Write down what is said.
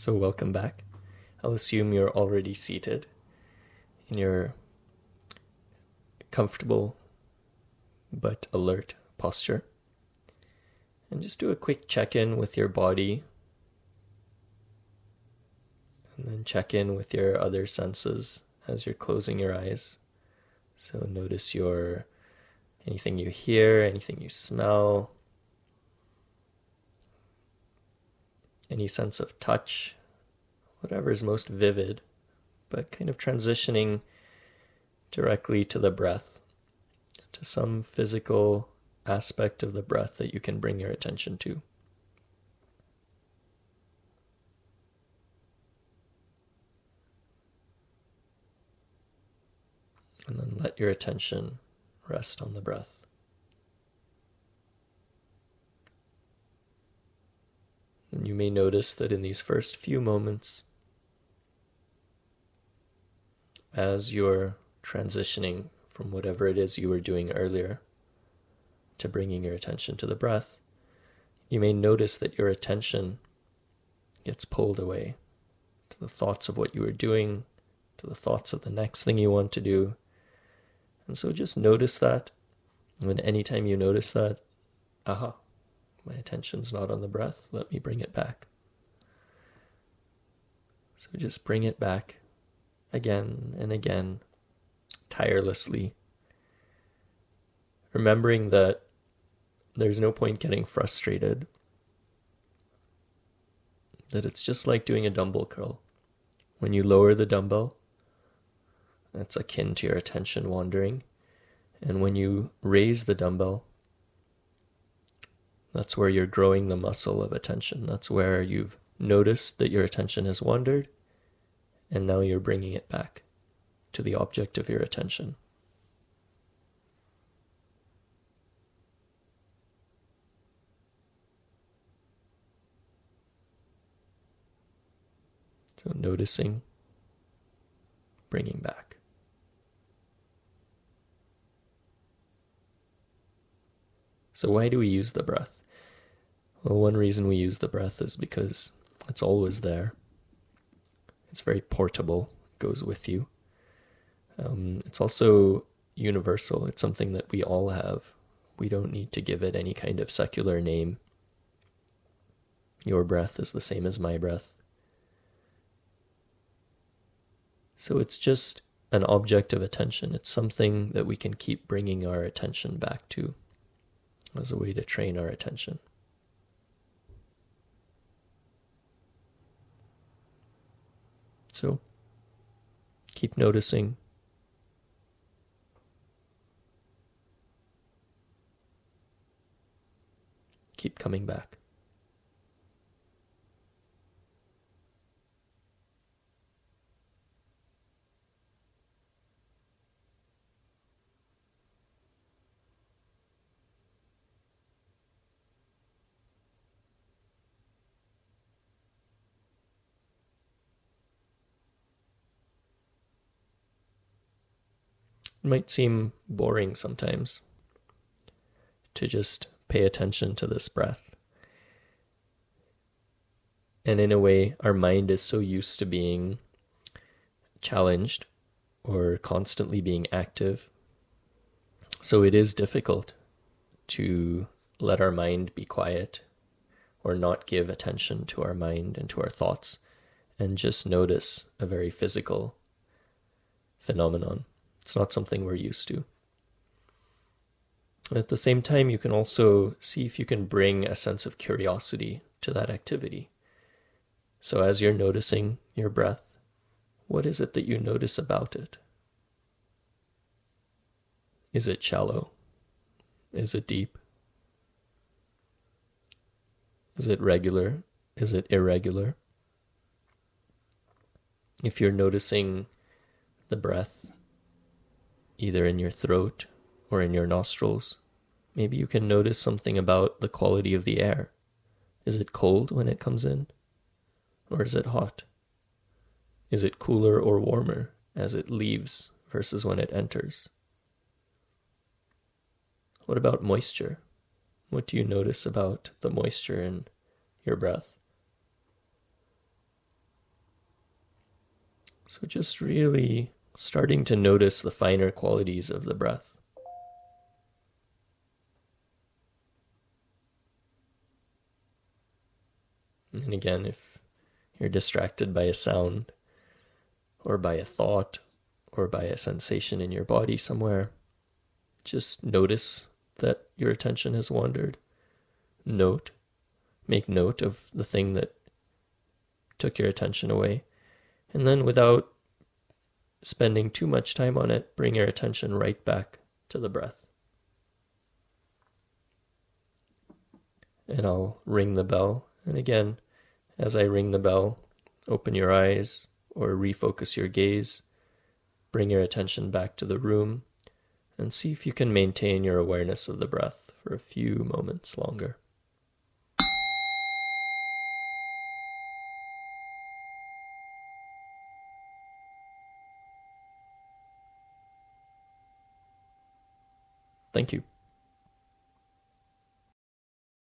So, welcome back. I'll assume you're already seated in your comfortable but alert posture. And just do a quick check in with your body. And then check in with your other senses as you're closing your eyes. So notice your anything you hear, anything you smell, any sense of touch, whatever is most vivid, but kind of transitioning directly to the breath, to some physical aspect of the breath that you can bring your attention to. And then let your attention rest on the breath. And you may notice that in these first few moments, as you're transitioning from whatever it is you were doing earlier to bringing your attention to the breath, you may notice that your attention gets pulled away to the thoughts of what you were doing, to the thoughts of the next thing you want to do. And so just notice that. And when anytime you notice that, aha, my attention's not on the breath. Let me bring it back. So just bring it back again and again, tirelessly. Remembering that there's no point getting frustrated, that it's just like doing a dumbbell curl. When you lower the dumbbell, that's akin to your attention wandering. And when you raise the dumbbell, that's where you're growing the muscle of attention. That's where you've noticed that your attention has wandered, and now you're bringing it back to the object of your attention. So, noticing, bringing back. So, why do we use the breath? Well, one reason we use the breath is because it's always there. It's very portable, it goes with you. Um, it's also universal, it's something that we all have. We don't need to give it any kind of secular name. Your breath is the same as my breath. So it's just an object of attention. It's something that we can keep bringing our attention back to as a way to train our attention. So keep noticing. Keep coming back. It might seem boring sometimes to just pay attention to this breath. And in a way, our mind is so used to being challenged or constantly being active. So it is difficult to let our mind be quiet or not give attention to our mind and to our thoughts and just notice a very physical phenomenon. It's not something we're used to. At the same time, you can also see if you can bring a sense of curiosity to that activity. So, as you're noticing your breath, what is it that you notice about it? Is it shallow? Is it deep? Is it regular? Is it irregular? If you're noticing the breath either in your throat or in your nostrils. Maybe you can notice something about the quality of the air. Is it cold when it comes in? Or is it hot? Is it cooler or warmer as it leaves versus when it enters? What about moisture? What do you notice about the moisture in your breath? So just really starting to notice the finer qualities of the breath. And again, if you're distracted by a sound, or by a thought, or by a sensation in your body somewhere, just notice that your attention has wandered. Note, make note of the thing that took your attention away. And then, without spending too much time on it, bring your attention right back to the breath. And I'll ring the bell. And again, as I ring the bell, open your eyes or refocus your gaze. Bring your attention back to the room and see if you can maintain your awareness of the breath for a few moments longer. Thank you.